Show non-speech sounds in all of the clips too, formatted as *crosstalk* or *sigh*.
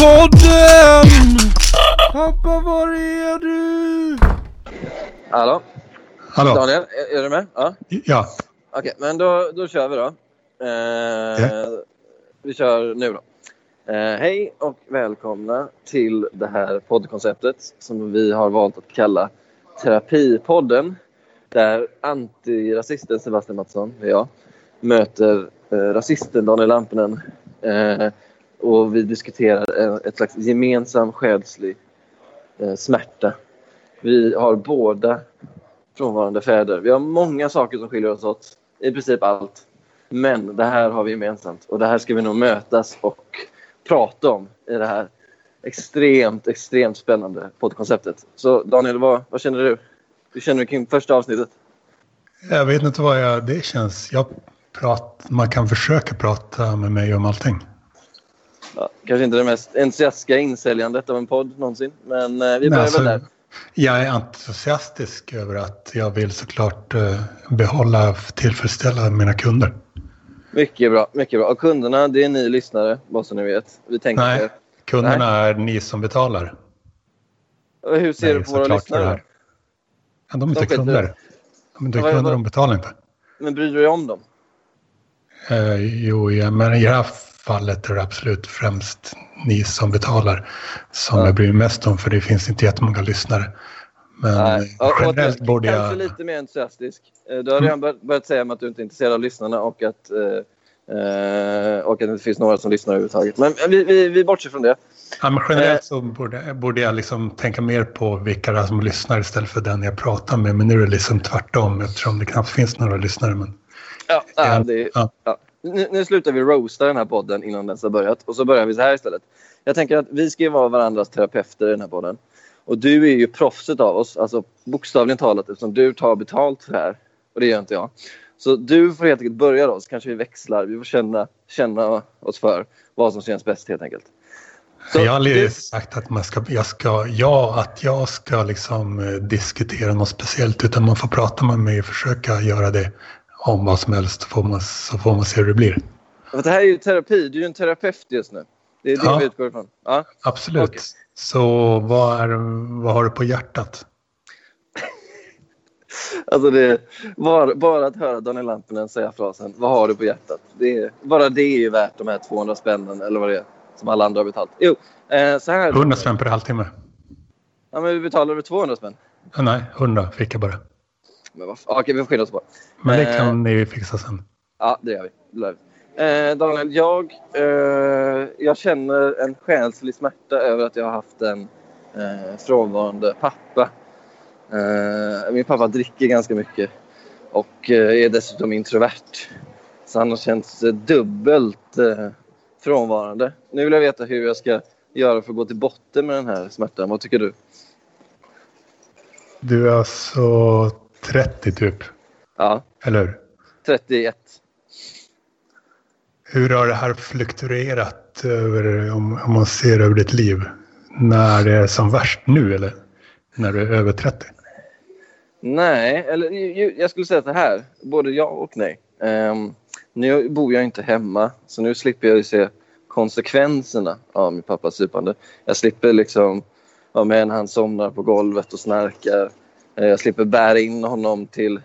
Terapipodden! Pappa var är du? Hallå? Hallå? Daniel, är, är du med? Ja. Ja. Okej, men då, då kör vi då. Eh, Ja. Vi kör nu då. Eh, hej och välkomna till det här poddkonceptet som vi har valt att kalla Terapipodden. Där antirasisten Sebastian Mattsson, och jag, möter eh, rasisten Daniel Lampinen. Eh, och vi diskuterar eh, ett slags gemensam själslig eh, smärta. Vi har båda frånvarande fäder. Vi har många saker som skiljer oss åt. I princip allt. Men det här har vi gemensamt och det här ska vi nog mötas och prata om i det här extremt, extremt spännande poddkonceptet. Så Daniel, vad, vad känner du? Hur känner du kring första avsnittet? Jag vet inte vad jag... Det känns... Jag prat, man kan försöka prata med mig om allting. Ja, kanske inte det mest entusiastiska insäljandet av en podd någonsin, men eh, vi börjar Nej, alltså, väl där. Jag är entusiastisk över att jag vill såklart eh, behålla, tillfredsställa mina kunder. Mycket bra, mycket bra. Och kunderna, det är ni lyssnare, bara så ni vet. Vi tänker Nej, kunderna är ni som betalar. Och Hur ser Nej, du på våra lyssnare? Ja, de är De inte kunder. De är inte kunder, de betalar inte. Men bryr du dig om dem? Eh, jo, ja, men i det här fallet är det absolut främst ni som betalar som Ja. jag bryr mig mest om för det finns inte jättemånga lyssnare. Men Nej. eh, Och- och generellt borde Kanske jag... lite mer entusiastisk. Eh, Du har redan bör- börjat säga att du inte är intresserad av lyssnarna och att, eh, eh, och att det inte finns några som lyssnar överhuvudtaget. Men vi, vi, vi bortser från det. Ja, men Eh. generellt så borde, borde jag liksom tänka mer på vilka som lyssnar istället för den jag pratar med. Men nu är det liksom tvärtom eftersom det knappt finns några lyssnare. Men, Ja, ja, det, Ja. ja. Nu, nu slutar vi roasta den här podden innan den har börjat och så börjar vi så här istället. Jag tänker att vi ska vara varandras terapeuter i den här podden. Och du är ju proffset av oss, alltså bokstavligen talat eftersom du tar betalt för det här. Och det gör inte jag. Så du får helt enkelt börja då, så kanske vi växlar. Vi får känna, känna oss för vad som känns bäst helt enkelt. Så jag har aldrig sagt att, man ska, jag ska, ja, att jag ska liksom eh, diskutera något speciellt utan man får prata med mig och försöka göra det om vad som helst så får man, så får man se hur det blir. För det här är ju terapi, du är ju en terapeut just nu. Det är det Ja. vi utgår ifrån. Ja. Absolut. Okej. Så vad, är, vad har du på hjärtat? Alltså det, bara, bara att höra Daniel Lampinen säga frasen “Vad har du på hjärtat?” det är, Bara det är ju värt de här 200 spännen eller vad det är som alla andra har betalt. Jo, eh, så här. 100 spänn per halvtimme? Ja, men vi betalar över 200 spänn. Nej, 100 fick jag bara. Men vad okej, vi får skilja oss på. Men det Eh. kan ni fixa sen. Ja, det gör vi. Det vi. Eh, Daniel, jag, eh, jag känner en själslig smärta över att jag har haft en eh, frånvarande pappa. Eh, min pappa dricker ganska mycket och eh, är dessutom introvert. Så han har känts eh, dubbelt frånvarande. Nu vill jag veta hur jag ska göra för att gå till botten med den här smärtan. Vad tycker du? Du är alltså 30 typ, Ja, eller hur? 31. Hur har det här fluktuerat över, om, om man ser över ditt liv? När det är som värst nu eller när du är över 30? Nej, eller jag skulle säga så här. Både ja och nej. Um, nu bor jag inte hemma, så nu slipper jag ju se konsekvenserna av min pappas supande. Jag slipper liksom vara med när han somnar på golvet och snarkar. Eh, jag slipper bära in honom till,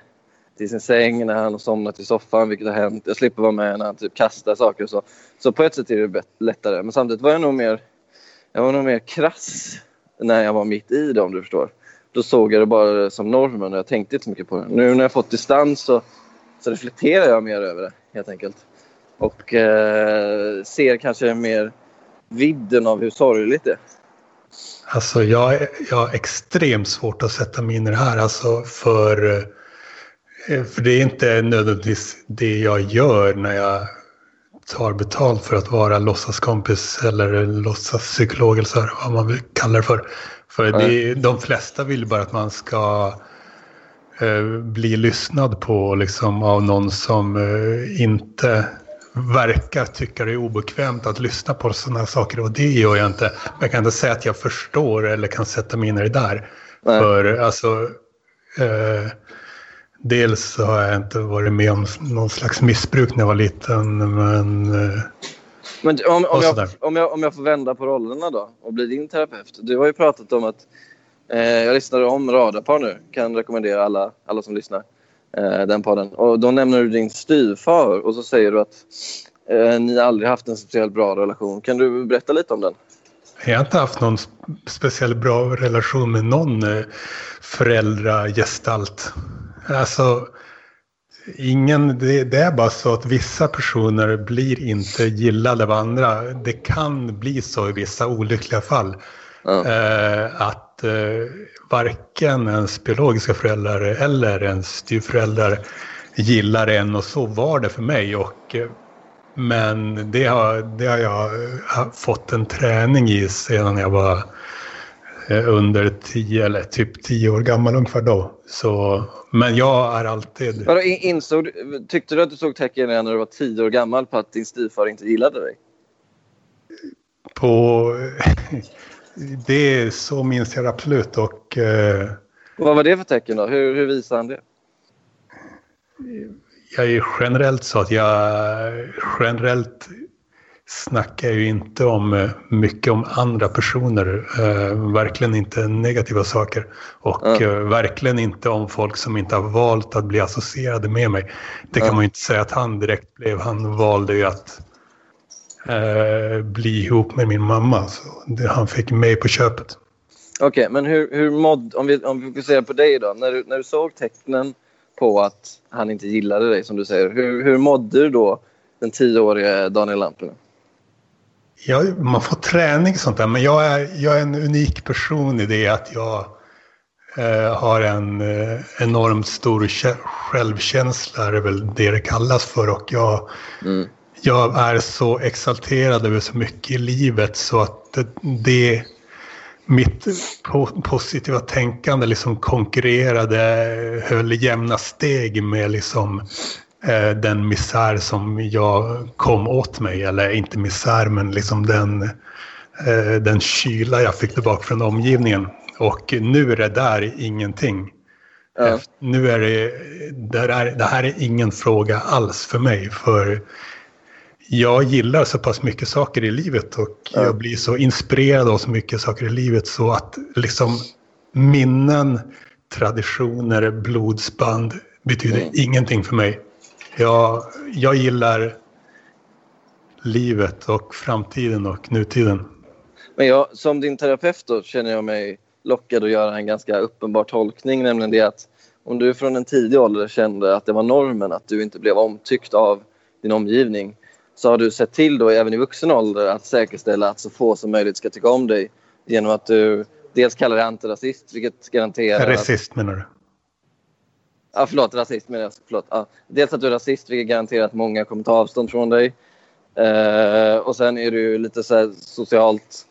till sin säng när han har somnat i soffan, vilket har hänt. Jag slipper vara med när han typ kastar saker och så. Så på ett sätt är det lättare. Men samtidigt var jag nog mer, jag var nog mer krass när jag var mitt i det, om du förstår då såg jag det bara som normen och jag tänkte inte så mycket på det. Nu när jag fått distans så, så reflekterar jag mer över det helt enkelt. Och eh, ser kanske mer vidden av hur sorgligt det är. Alltså jag, jag har extremt svårt att sätta mig in i det här. Alltså för, eh, för det är inte nödvändigtvis det jag gör när jag tar betalt för att vara låtsaskompis eller låtsaspsykolog eller så här, vad man vill kalla det för. För det, de flesta vill bara att man ska eh, bli lyssnad på liksom, av någon som eh, inte verkar tycka det är obekvämt att lyssna på sådana här saker och det gör jag inte. Men jag kan inte säga att jag förstår eller kan sätta mig in i det där. Nej. För alltså, Eh, dels så har jag inte varit med om någon slags missbruk när jag var liten, men... Men om, om, jag, om, jag, om jag får vända på rollerna då och bli din terapeut. Du har ju pratat om att... Eh, jag lyssnade om Radarpar nu. Kan rekommendera alla, alla som lyssnar eh, den podden. Och då nämner du din styvfar och så säger du att eh, ni aldrig haft en speciellt bra relation. Kan du berätta lite om den? Jag har inte haft någon sp- speciellt bra relation med någon eh, föräldragestalt. Alltså, ingen, det, det är bara så att vissa personer blir inte gillade av andra. Det kan bli så i vissa olyckliga fall. Ja. Eh, att eh, varken ens biologiska föräldrar eller ens styvföräldrar gillar en och så var det för mig. Och, eh, men det har, det har jag eh, fått en träning i sedan jag var under tio eller typ tio år gammal ungefär då. Så, men jag är alltid... Vadå, in- insåg, tyckte du att du såg tecken redan när du var tio år gammal på att din styvfar inte gillade dig? På, *laughs* det så minns jag absolut och eh, Vad var det för tecken då? Hur, hur visade han det? jag är generellt så att jag generellt snackar ju inte om eh, mycket om andra personer. Eh, verkligen inte negativa saker. Och Ja. eh, verkligen inte om folk som inte har valt att bli associerade med mig. Det kan Ja. man ju inte säga att han direkt blev. Han valde ju att eh, bli ihop med min mamma. Så det, han fick mig på köpet. Okej, men hur, hur mådde... Om vi, om vi fokuserar på dig då. När du, när du såg tecknen på att han inte gillade dig, som du säger. Hur, hur mådde du då, den tioårige Daniel Lampinen? Ja, man får träning och sånt där, men jag är, jag är en unik person i det att jag eh, har en eh, enormt stor kä- självkänsla, är det väl det det kallas för. Och jag, Mm. jag är så exalterad över så mycket i livet så att det, det mitt po- positiva tänkande liksom konkurrerade, höll jämna steg med liksom den misär som jag kom åt mig. Eller inte misär, men liksom den, eh, den kyla jag fick tillbaka från omgivningen. Och nu är det där ingenting. Ja. Efter- Nu är det, det, är, det här är ingen fråga alls för mig. För jag gillar så pass mycket saker i livet och Ja. jag blir så inspirerad av så mycket saker i livet så att liksom minnen, traditioner, blodsband betyder Mm. ingenting för mig. Jag, jag gillar livet och framtiden och nutiden. Men jag, som din terapeut då, känner jag mig lockad att göra en ganska uppenbar tolkning. Nämligen det att om du från en tidig ålder kände att det var normen att du inte blev omtyckt av din omgivning så har du sett till då även i vuxen ålder att säkerställa att så få som möjligt ska tycka om dig genom att du dels kallar dig antirasist vilket garanterar... att- Resist menar du? Ja, förlåt, rasist menar jag. Förlåt. Ja. Dels att du är rasist, vilket garanterar att många kommer ta avstånd från dig. Eh, och sen är du lite så här socialt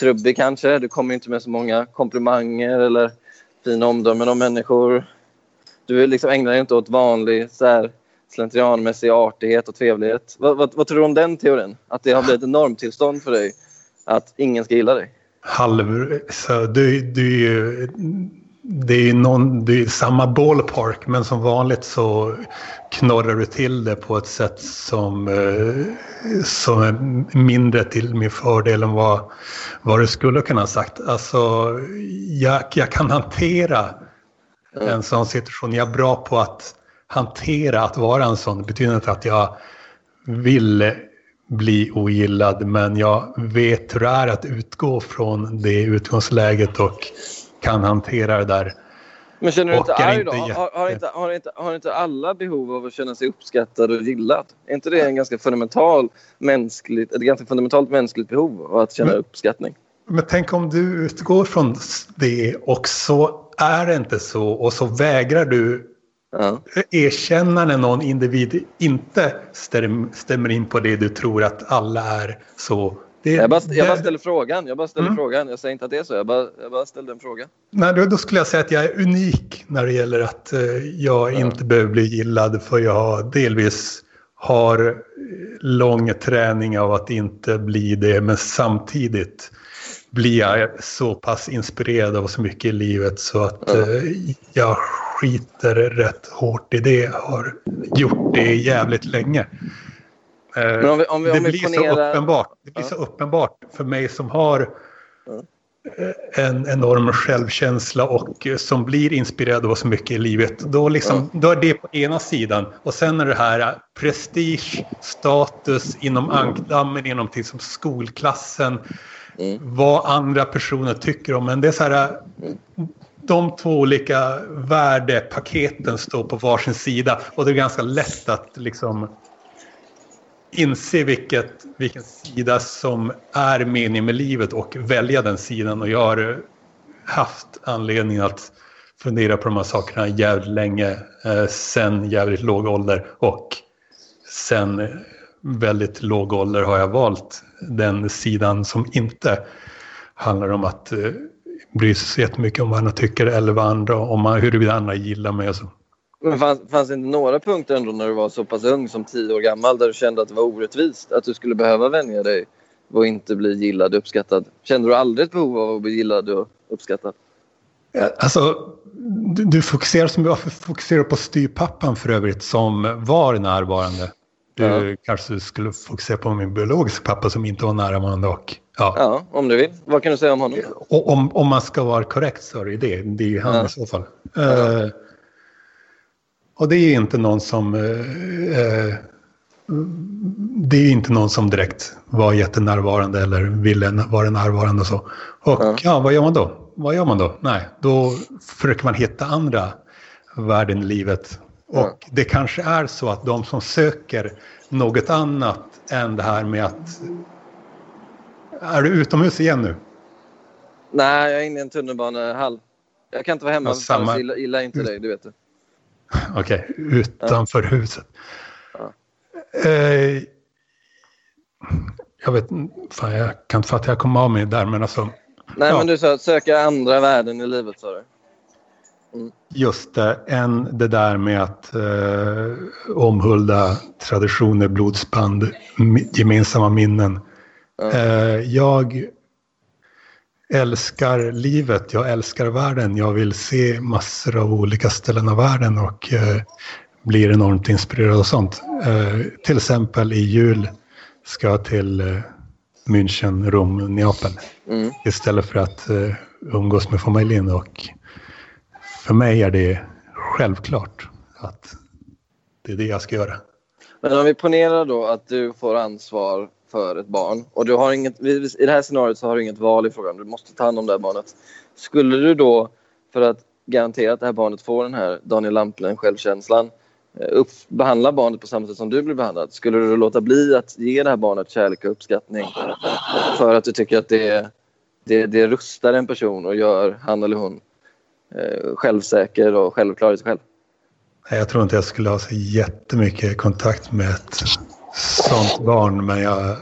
trubbig kanske. Du kommer inte med så många komplimanger eller fina omdömen om människor. Du liksom ägnar dig inte åt vanlig så här, slentrianmässig artighet och trevlighet. Vad, vad, vad tror du om den teorin? Att det har blivit ett normtillstånd för dig att ingen ska gilla dig? halv... Så du, du är ju... Det är någon, det är samma ballpark men som vanligt så knorrar du till det på ett sätt som, eh, som är mindre till min fördel än vad, vad du skulle kunna ha sagt. Alltså, jag, jag kan hantera en sån situation. Jag är bra på att hantera att vara en sån. Det betyder inte att jag vill bli ogillad men jag vet hur det är att utgå från det utgångsläget och kan hantera det där. Men känner du inte arg då? Har, jätte- har, inte, har, inte, har inte alla behov av att känna sig uppskattad och gillad? Är inte det en ganska fundamental mänskligt, ett ganska fundamentalt mänskligt behov av att känna Men- uppskattning? Men tänk om du utgår från det och så är det inte så och så vägrar du Ja. erkänna när någon individ inte stäm- stämmer in på det du tror att alla är så. Det, Jag, bara, jag bara ställer frågan. Jag bara ställer Mm. frågan. Jag säger inte att det är så. Jag bara, jag bara ställde en fråga. Nej, då, då skulle jag säga att jag är unik när det gäller att eh, jag Ja. inte behöver bli gillad för jag delvis har eh, lång träning av att inte bli det men samtidigt blir jag så pass inspirerad av så mycket i livet så att ja. eh, jag skiter rätt hårt i det. Har gjort det jävligt länge. Eh, om vi, om vi, det, blir så uppenbart, det blir ja. så uppenbart för mig som har. Eh, en enorm självkänsla och som blir inspirerad av så mycket i livet. Då, liksom, då är det på ena sidan. Och sen är det här prestige, status inom ankdammen, inom till som skolklassen. Mm. Vad andra personer tycker om Men Det är så här, de två olika värdepaketen står på varsin sida och det är ganska lätt att liksom inse vilket, vilken sida som är meningen med livet och välja den sidan. Och jag har haft anledning att fundera på de här sakerna jävligt länge. Eh, sen jävligt låg ålder och sen väldigt låg ålder har jag valt den sidan som inte handlar om att eh, bry sig så jättemycket om vad andra tycker eller vad andra, om man, huruvida andra gillar mig och så. Men fanns, fanns det inte några punkter ändå när du var så pass ung som tio år gammal där du kände att det var orättvist? Att du skulle behöva vänja dig och inte bli gillad och uppskattad? Kände du aldrig ett behov av att bli gillad och uppskattad? Alltså, du, du fokuserar, som jag fokuserar på styrpappan för övrigt som var närvarande. Du ja. kanske skulle fokusera på min biologiska pappa som inte var närvarande. Och, ja. ja, om du vill. Vad kan du säga om honom? Om, om man ska vara korrekt så är det det. Det är ju han ja. i så fall. Ja. Uh, och det är inte någon som... Uh, det är inte någon som direkt var jättenärvarande eller ville vara närvarande och så. Och ja. ja, vad gör man då? Vad gör man då? Nej, då försöker man hitta andra värden i livet och det kanske är så att de som söker något annat än det här med att... Är du utomhus igen nu? Nej, jag är inne i en tunnelbanehall. Jag kan inte vara hemma, ja, samma... för jag gillar inte dig, du vet det. Okej, okay, utanför ja. huset. Ja. Eh, jag vet fan jag kan inte fatta att jag kom av mig där, men alltså... Nej, ja. men du sa söka andra värden i livet, sa du. Just det, än det där med att eh, omhulda traditioner, blodsband, gemensamma minnen. Mm. Eh, jag älskar livet, jag älskar världen, jag vill se massor av olika ställen av världen och eh, blir enormt inspirerad och sånt. Eh, till exempel i jul ska jag till eh, München, Rom, Neapel. Mm. Istället för att eh, umgås med familjen och för mig är det självklart att det är det jag ska göra. Men om vi ponerar då att du får ansvar för ett barn och du har inget, i det här scenariot så har du inget val i frågan, du måste ta hand om det här barnet. Skulle du då, för att garantera att det här barnet får den här Daniel Lamplen självkänslan, eh, upp, behandla barnet på samma sätt som du blir behandlad? Skulle du låta bli att ge det här barnet kärlek och uppskattning för att du tycker att det, det, det rustar en person och gör han eller hon eh, självsäker och självklar i sig själv. Jag tror inte jag skulle ha så jättemycket kontakt med ett sånt barn men jag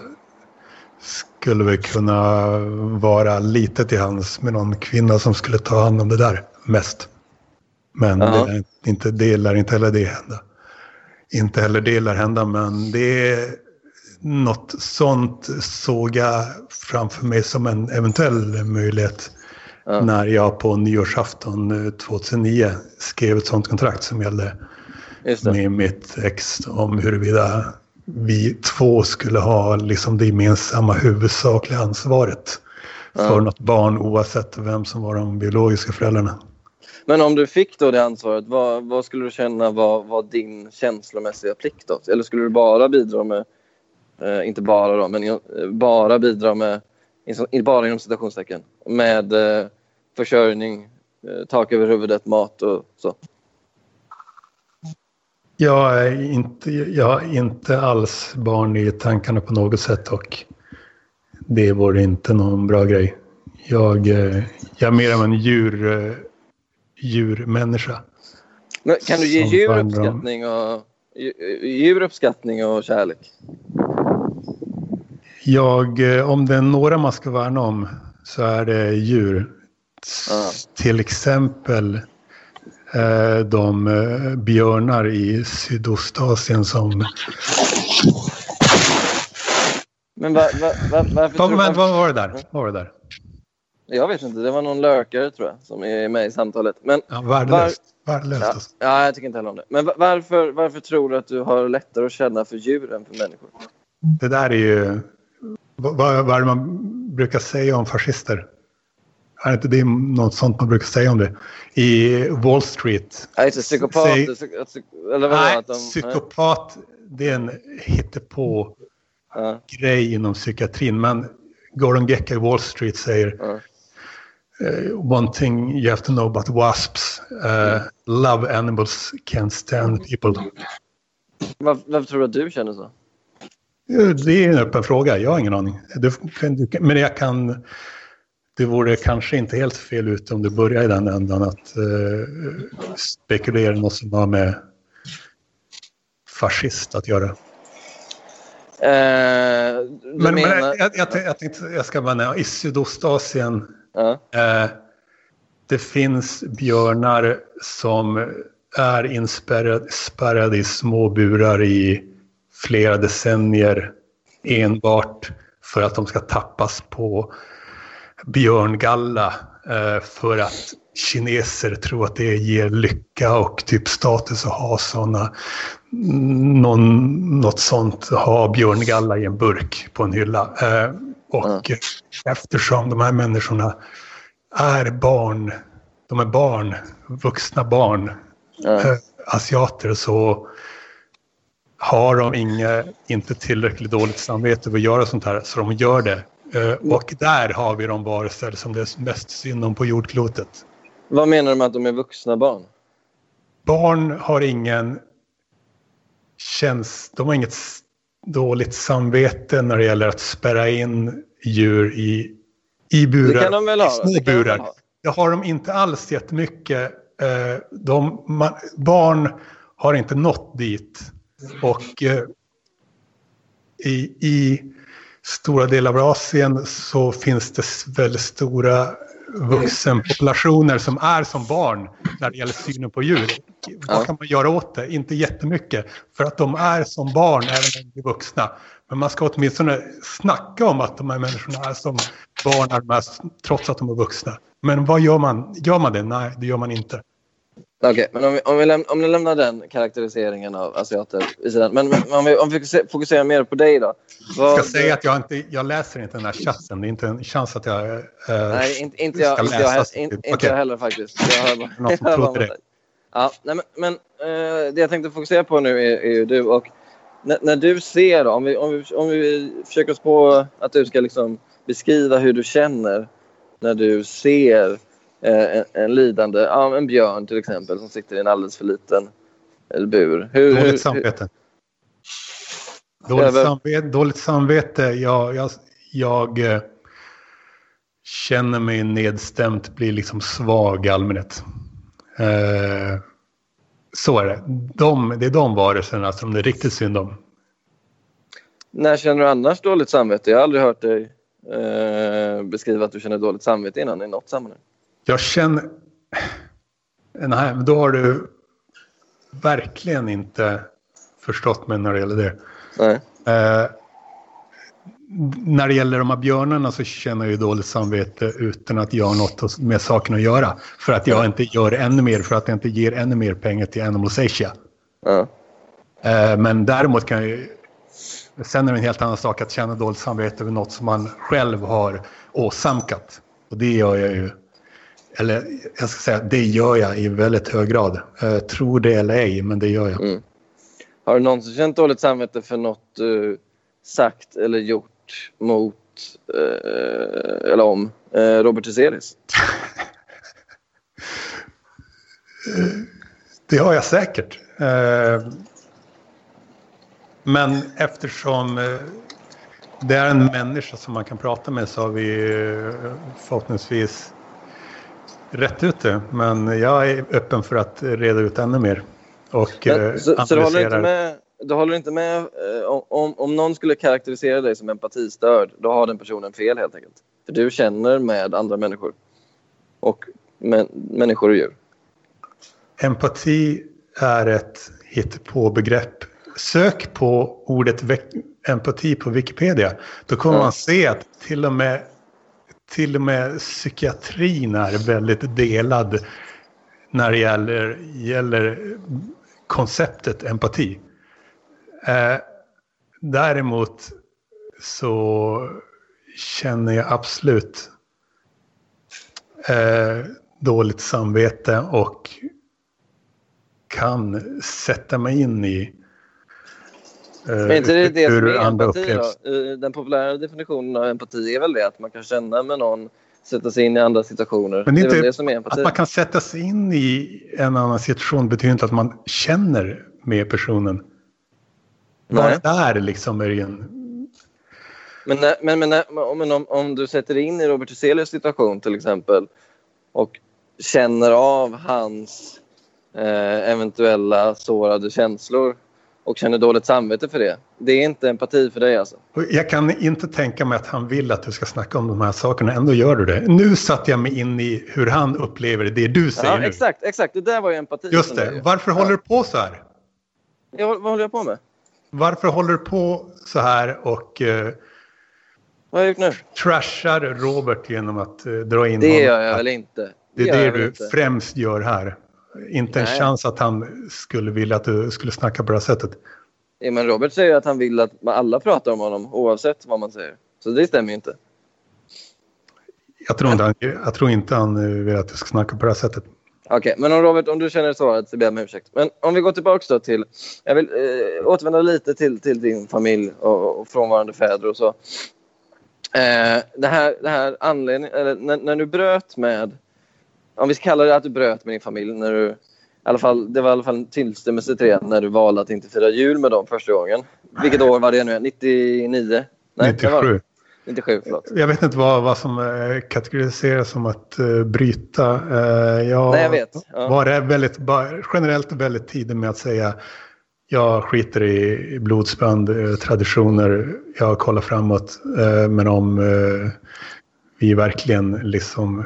skulle väl kunna vara lite till hands med någon kvinna som skulle ta hand om det där mest. Men det, lär inte, det lär inte heller det hända. Inte heller det lär hända men det är något sånt såg jag framför mig som en eventuell möjlighet. Ja. När jag på nyårsafton 2009 eh, skrev ett sånt kontrakt som gällde med mitt ex om huruvida vi två skulle ha liksom det gemensamma huvudsakliga ansvaret ja. för något barn oavsett vem som var de biologiska föräldrarna. Men om du fick då det ansvaret, vad, vad skulle du känna var, var, din känslomässiga plikt då? Eller skulle du bara bidra med, eh, inte bara då, men eh, bara bidra med, bara inom citationstecken, med eh, försörjning, eh, tak över huvudet, mat och så? Jag är inte, jag är inte alls barn i tankarna på något sätt och det vore inte någon bra grej. Jag, eh, jag är mer av en djur, eh, djurmänniska. Men kan du ge djur uppskattning, och, djur uppskattning och kärlek? Jag, om det är några man ska värna om så är det djur. Ah. Till exempel eh, de eh, björnar i Sydostasien som... Men va, va, va, varför... Va, men, vad var det där? Vad var det där? Jag vet inte, det var någon lökare tror jag som är med i samtalet. Men, Ja, värdelöst. Värdelöst ja, alltså. ja, jag tycker inte heller om det. Men va- varför, varför tror du att du har lättare att känna för djur än för människor? Det där är ju... Vad, vad vad man brukar säga om fascister? Är inte det något sånt man brukar säga om det? I Wall Street. Nej, inte psykopat. Säg- Eller vad Nej, de, psykopat, det är en hittepå Ja, grej inom psykiatrin. Men Gordon Gekka i Wall Street säger eh, One thing you have to know about wasps. eh, love animals can't stand people. Var, varför tror du att du känner så? Det är en öppen fråga, jag har ingen aning. Men jag kan... Det vore kanske inte helt fel ute om du börjar i den ändan att eh, spekulera något som har med fascist att göra. Eh, Men, men menar... jag, jag, jag, jag tänkte, jag ska bara nämna, i Sydostasien, ja, eh, det finns björnar som är inspärrade spärrade i små burar i flera decennier enbart för att de ska tappas på björngalla eh, för att kineser tror att det ger lycka och typ status att ha sådana någon, något sånt, ha björngalla i en burk på en hylla. Eh, och eftersom de här människorna är barn, de är barn, vuxna barn, eh, asiater så har de inga, inte tillräckligt dåligt samvete för att göra sånt här, så de gör det. Eh, och där har vi de varelser som det är mest synd om på jordklotet. Vad menar du med att de är vuxna barn? Barn har ingen käns, de har inget dåligt samvete när det gäller att spärra in djur i, i burar. Det kan de väl ha? Små burar. ha? Det har de inte alls jättemycket. Eh, De, man, barn har inte nått dit. Och eh, i, i stora delar av Asien så finns det väldigt stora vuxenpopulationer som är som barn när det gäller synen på djur. Vad kan man göra åt det? Inte jättemycket. För att de är som barn även om de är vuxna. Men man ska åtminstone snacka om att de här människorna är som barn trots att de är vuxna. Men vad gör man? Gör man det? Nej, det gör man inte. Okej, men om vi, om, vi läm- om ni lämnar den karaktäriseringen av asiater vid sidan. Men, men om vi, om vi fokuserar- mer på dig då. Jag Vad, ska säga att jag, inte, jag läser inte den här chatten. Det är inte en chans att jag... eh, Nej, inte, inte, jag, ska inte, jag, läsas. he- in, inte Okej. jag heller faktiskt. Jag hör bara, Någon som *laughs* jag trodde det. Ja, nej, men, men eh, det jag tänkte fokusera på nu är, är ju du. Och när, när du ser, då, om vi, om, vi, om vi försöker oss på att du ska liksom beskriva hur du känner när du ser en, en lidande, ja, en björn till exempel som sitter i en alldeles för liten eh, bur. Hur, hur, Dåligt samvete. Dåligt Över- samvete, dåligt samvete. Jag, jag, jag eh, känner mig nedstämt, blir liksom svag i allmänhet. Eh, så är det. De, det är de varelserna som det är riktigt synd om. När känner du annars dåligt samvete? Jag har aldrig hört dig eh, beskriva att du känner dåligt samvete innan i något sammanhang. Jag känner... Nej, då har du verkligen inte förstått mig när det gäller det. Eh, när det gäller de här björnarna så känner jag ju dåligt samvete utan att göra något med saken att göra. För att jag inte gör ännu mer, för att jag inte ger ännu mer pengar till Animals Asia. Ja. Eh, men däremot kan jag ju... Sen är det en helt annan sak att känna dåligt samvete över något som man själv har åsamkat. Och det gör jag ju... Eller jag ska säga, det gör jag i väldigt hög grad. Eh, tror det eller ej, men det gör jag. Mm. Har du någonsin känt dåligt samvete för något du sagt eller gjort mot eh, eller om eh, Robert Hyselius? *laughs* Det har jag säkert. Eh, Men eftersom eh, det är en människa som man kan prata med så har vi eh, förhoppningsvis rätt ut det. Men jag är öppen för att reda ut ännu mer. Och eh, Men, så, så du håller inte med, du håller inte med eh, om- om, någon skulle karaktärisera dig som empatistörd, då har den personen fel helt enkelt. För du känner med andra människor. Och men, människor och djur. Empati är ett hittepå-begrepp. Sök på ordet empati på Wikipedia. Då kommer Ja. man se att till och med till och med psykiatrin är väldigt delad när det gäller, gäller konceptet empati. Eh, däremot så känner jag absolut eh, dåligt samvete och kan sätta mig in i men inte det det som är empati upplevs. då? Den populära definitionen av empati är väl det att man kan känna med någon, sätta sig in i andra situationer. Men det är, inte, det som är empati. Att man kan sätta sig in i en annan situation betyder inte att man känner med personen. Bara där liksom är det en... Men, men, men, men om, om du sätter dig in i Robert Hyselius situation till exempel och känner av hans eh, eventuella sårade känslor och känner dåligt samvete för det. Det är inte empati för dig alltså? Jag kan inte tänka mig att han vill att du ska snacka om de här sakerna. Ändå gör du det. Nu satte jag mig in i hur han upplever det du säger ja, nu. Exakt, exakt. Det där var ju empati. Just det. Varför ja. håller du på så här? Ja, vad håller jag på med? Varför håller du på så här och uh, vad har jag gjort nu? trashar Robert genom att uh, dra in det honom? Det gör jag väl inte. Det, det är det du inte. främst gör här. Inte en chans att han skulle vilja att du skulle snacka på det här sättet. Ja, men Robert säger att han vill att alla pratar om honom oavsett vad man säger. Så det stämmer ju inte. Jag tror inte han, jag tror inte han vill att du ska snacka på det här sättet. Okej, okay, men om Robert, om du känner svaret så ber jag om ursäkt. Men om vi går tillbaka då till... Jag vill eh, återvända lite till, till din familj och, och frånvarande fäder och så. Eh, det här, det här anledningen, eller när, när, du bröt med... Om vi ska kalla det att du bröt med din familj när du... I alla fall, det var i alla fall en tillstymmelse till det när du valde att inte fira jul med dem första gången. Vilket år var det nu? 99? Nej, 97. 97, förlåt. Jag vet inte vad, vad som eh, kategoriseras som att uh, bryta. Uh, jag, Nej, jag vet. Ja. var väldigt, generellt väldigt tidig med att säga jag skiter i, i blodsband, uh, traditioner, jag kollar framåt. Men om vi verkligen liksom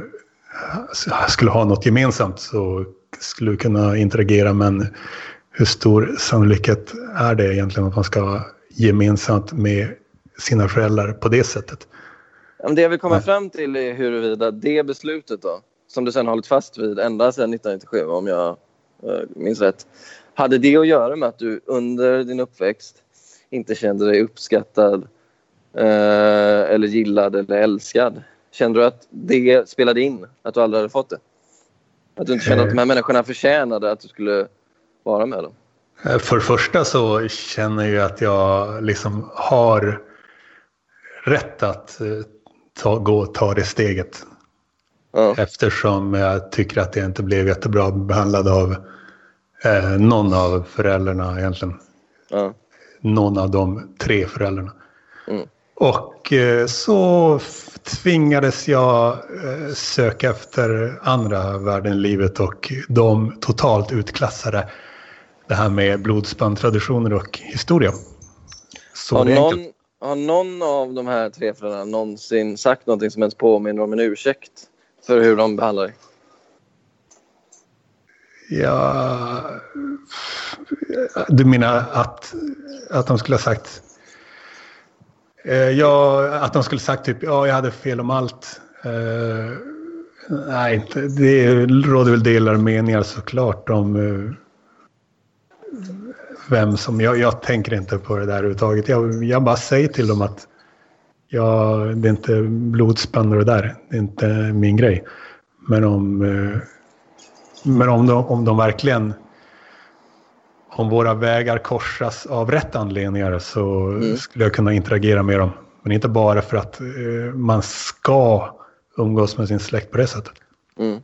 skulle ha något gemensamt så skulle kunna interagera. Men hur stor sannolikhet är det egentligen att man ska ha gemensamt med sina föräldrar på det sättet. Det jag vill komma fram till är huruvida det beslutet då, som du sen hållit fast vid ända sedan 1997 om jag eh, minns rätt. Hade det att göra med att du under din uppväxt inte kände dig uppskattad eh, eller gillad eller älskad? Kände du att det spelade in, att du aldrig hade fått det? Att du inte kände att de här människorna förtjänade att du skulle vara med dem? Eh, för det första så känner jag att jag liksom har rätt att eh, ta, gå ta det steget. Ja. Eftersom jag tycker att jag inte blev jättebra behandlad av eh, någon av föräldrarna egentligen. Ja. Någon av de tre föräldrarna. Mm. Och eh, så tvingades jag eh, söka efter andra värden i livet och de totalt utklassade det här med blodsbandtraditioner och historia. Så har, någon, har någon av de här tre föräldrarna någonsin sagt någonting som ens påminner om en ursäkt för hur de behandlar dig? Ja, du menar att, att de skulle ha sagt eh, Eh, ja, att de skulle sagt typ ja, jag hade fel om allt. Uh, nej, det råder väl delade meningar såklart om uh, vem som, jag, jag tänker inte på det där överhuvudtaget. Jag, jag bara säger till dem att ja, det är inte blodspann och det där, det är inte min grej. Men om, eh, men om, de, om de verkligen, om våra vägar korsas av rätt anledningar så mm. skulle jag kunna interagera med dem. Men inte bara för att eh, man ska umgås med sin släkt på det sättet. Mm.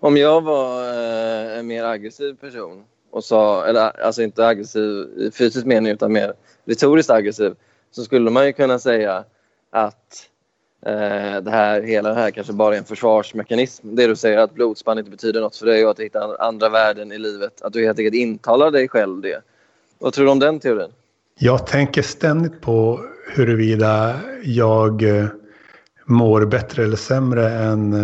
Om jag var eh, en mer aggressiv person och sa, eller alltså inte aggressiv i fysisk mening utan mer retoriskt aggressiv, så skulle man ju kunna säga att det här, hela det här kanske bara är en försvarsmekanism. Det du säger att blodspann inte betyder något för dig och att du hittar andra värden i livet. Att du helt enkelt intalar dig själv det. Vad tror du om den teorin? Jag tänker ständigt på huruvida jag eh, mår bättre eller sämre än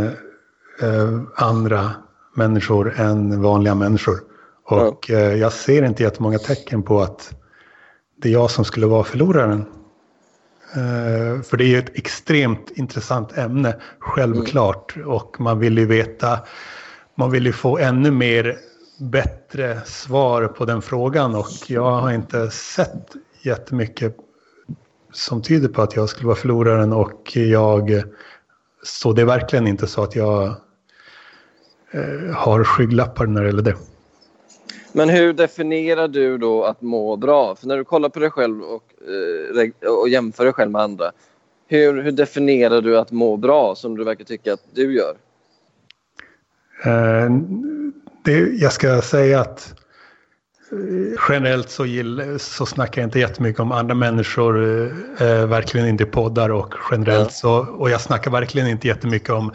eh, andra människor än vanliga människor. Och ja. Eh, jag ser inte jättemånga tecken på att det är jag som skulle vara förloraren. Eh, för det är ju ett extremt intressant ämne, självklart. Mm. Och man vill ju veta, man vill ju få ännu mer bättre svar på den frågan. Och jag har inte sett jättemycket som tyder på att jag skulle vara förloraren. Och jag, så det är verkligen inte så att jag eh, har skygglappar när det gäller det. Men hur definierar du då att må bra? För när du kollar på dig själv och, och jämför dig själv med andra. Hur, hur definierar du att må bra som du verkar tycka att du gör? Eh, det, jag ska säga att eh, generellt så, gill, så snackar jag inte jättemycket om andra människor, eh, verkligen inte poddar och generellt så, och jag snackar verkligen inte jättemycket om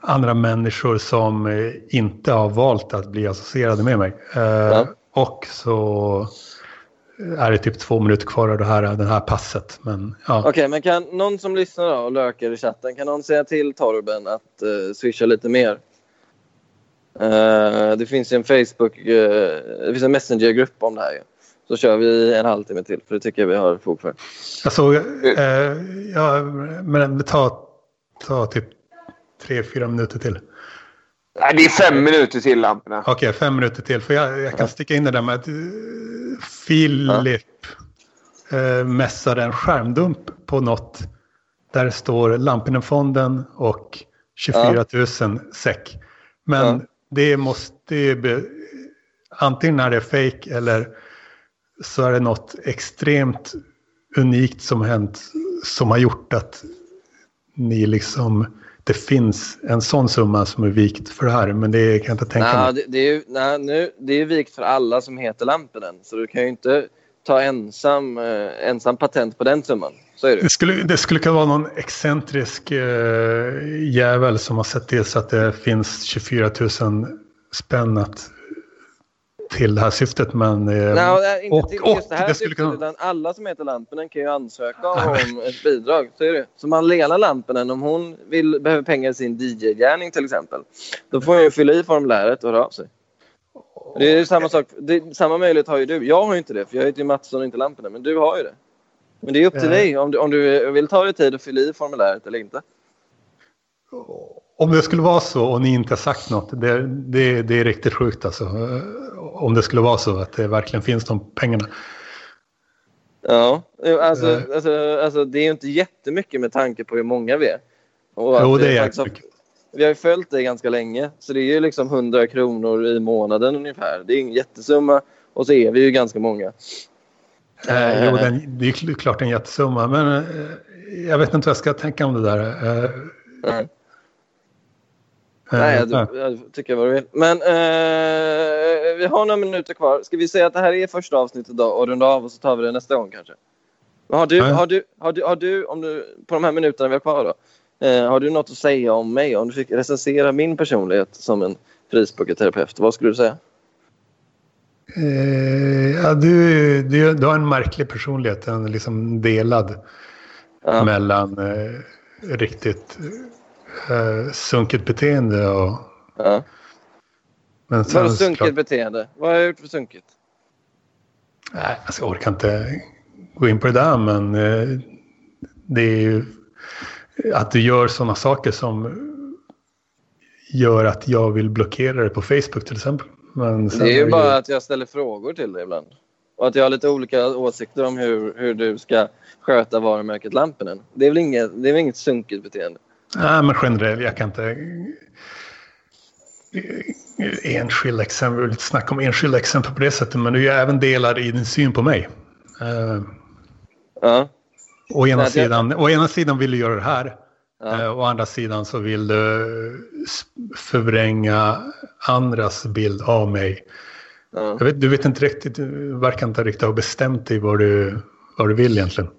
andra människor som eh, inte har valt att bli associerade med mig. Eh. Och så är det typ två minuter kvar av det här, det här passet. Men, ja. Okej, okay, men kan någon som lyssnar och lökar i chatten, kan någon säga till Torben att uh, swisha lite mer? Uh, det finns en Facebook, uh, det finns en Messenger-grupp om det här. Så kör vi en halvtimme till, för det tycker jag vi har fog för. Alltså, uh, ja, men ta, ta typ tre, fyra minuter till? Nej, det är fem minuter till lamporna. Okej, okay, fem minuter till. För jag, jag kan sticka in det där med att Filip ja. uh, mässade en skärmdump på något där står Lampinenfonden och 24 000 ja. säck. Men ja. det måste ju be, antingen är det fake eller så är det något extremt unikt som hänt som har gjort att ni liksom det finns en sån summa som är vikt för det här. Men det kan jag inte tänka mig. Det, det, är ju, nej, nu, det är vikt för alla som heter Lampinen. Så du kan ju inte ta ensam, eh, ensam patent på den summan. Så är det. Det, skulle, det skulle kunna vara någon excentrisk eh, jävel som har sett till så att det finns 24 000 spänn att till det här syftet. Men, eh, Nej, inte och, till just det här det syftet, kunna... utan alla som heter Lampinen kan ju ansöka om ett bidrag. Så är det. Så Malena Lampinen, om hon vill, behöver pengar i sin DJ-gärning till exempel, då får hon ju fylla i formuläret och höra av sig. Det är samma sak. Det, samma möjlighet har ju du. Jag har ju inte det, för jag heter ju Mattsson och inte Lampinen. Men du har ju det. Men det är upp till dig om du, om du vill ta dig tid att fylla i formuläret eller inte. Om det skulle vara så och ni inte har sagt något, det, det, det är riktigt sjukt alltså. Om det skulle vara så att det verkligen finns de pengarna. Ja, alltså, uh, alltså, alltså det är ju inte jättemycket med tanke på hur många vi är. Och jo, det är jättemycket. Vi har ju följt det ganska länge, så det är ju liksom 100 kronor i månaden ungefär. Det är ingen jättesumma och så är vi ju ganska många. Uh, jo, den, det är klart en jättesumma, men uh, jag vet inte vad jag ska tänka om det där. Uh, Nej, jag, jag tycker vad du vill. Men eh, vi har några minuter kvar. Ska vi säga att det här är första avsnittet idag och runda av och så tar vi det nästa gång kanske? Har du, har du, har du, har du, om du, på de här minuterna vi har kvar då, eh, har du något att säga om mig? Om du fick recensera min personlighet som en frispråkig vad skulle du säga? Eh, ja, du, du, du har en märklig personlighet, en liksom delad ja. mellan eh, riktigt eh, sunkigt beteende. Och, ja. Men sen, Vadå sunkigt klart, beteende? Vad har jag gjort för sunkigt? Nej, alltså, jag orkar inte gå in på det där, men eh, det är ju att du gör sådana saker som gör att jag vill blockera det på Facebook till exempel. Men det är ju bara ju... att jag ställer frågor till dig ibland. Och att jag har lite olika åsikter om hur, hur du ska sköta varumärket Lampinen. Det är väl inget, det är väl inget sunkigt beteende? Nej, men generellt, jag kan inte... Enskilda exempel, vi vill inte snacka om enskilda exempel på det sättet, men du är även delad i din syn på mig. Uh, ja. Å ena, Nej, sidan, det... å ena sidan vill du göra det här. Ja. Uh, å andra sidan så vill du förvränga andras bild av mig. Ja. Vet, du vet inte riktigt, du verkar inte riktigt ha bestämt dig vad du, vad du vill egentligen.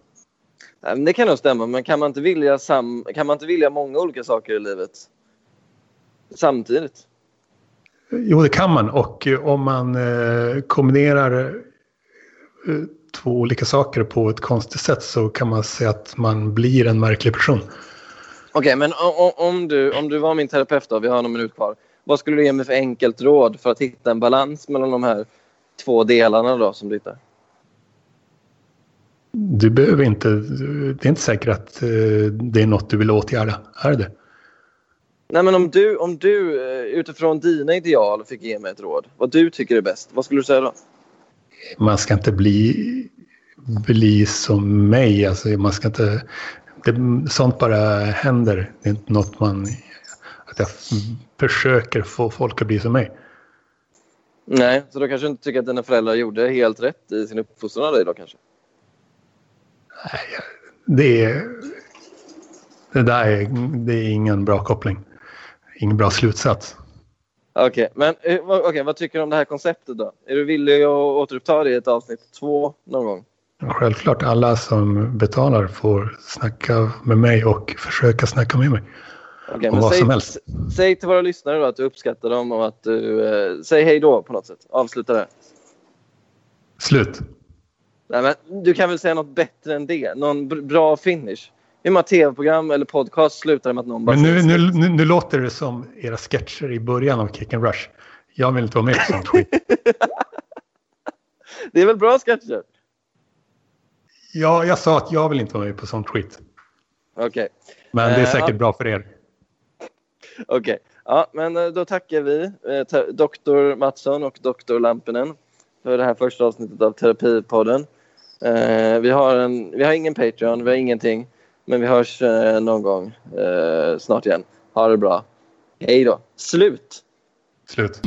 Det kan nog stämma, men kan man, inte vilja sam kan man inte vilja många olika saker i livet samtidigt? Jo, det kan man. Och eh, om man eh, kombinerar eh, två olika saker på ett konstigt sätt så kan man säga att man blir en märklig person. Okej, okay, men om, om, du, om du var min terapeut då, vi har någon minut kvar. Vad skulle du ge mig för enkelt råd för att hitta en balans mellan de här två delarna då som du hittar? Du behöver inte, det är inte säkert att eh, det är något du vill åtgärda. Är det Nej, men om du, om du eh, utifrån dina ideal fick ge mig ett råd, vad du tycker är bäst, vad skulle du säga då? Man ska inte bli, bli som mig. Alltså, man ska inte, det, sånt bara händer. Det är inte något man... Att jag försöker få folk att bli som mig. Nej, så då kanske du inte tycker att dina föräldrar gjorde helt rätt i sin uppfostran av dig då kanske? Det är... Det där är, det är ingen bra koppling. Ingen bra slutsats. Okej, okay, men eh, okay, vad tycker du om det här konceptet då? Är du villig att återuppta det i ett avsnitt två någon gång? Självklart, alla som betalar får snacka med mig och försöka snacka med mig. Okay, om vad säg, som helst. Säg till våra lyssnare då att du uppskattar dem och att du... Eh, säg hej då på något sätt. Avsluta det. Slut. Nej, men du kan väl säga något bättre än det? Någon bra finish? Hur många tv-program eller podcast slutar med att någon bara... Men nu, nu, nu, nu, låter det som era sketcher i början av Kick and Rush. Jag vill inte vara med på sånt skit. *laughs* det är väl bra sketcher? Ja, jag sa att jag vill inte vara med på sånt skit. Okej. Okay. Men det är säkert uh, bra för er. *laughs* Okej. Okay. Ja, men eh, då tackar vi eh, doktor Mattsson och doktor Lampinen för det här första avsnittet av Terapipodden. Eh, vi, har en, vi har ingen Patreon, vi har ingenting. Men vi hörs eh, någon gång eh, snart igen. Ha det bra. Hej då. Slut. Slut.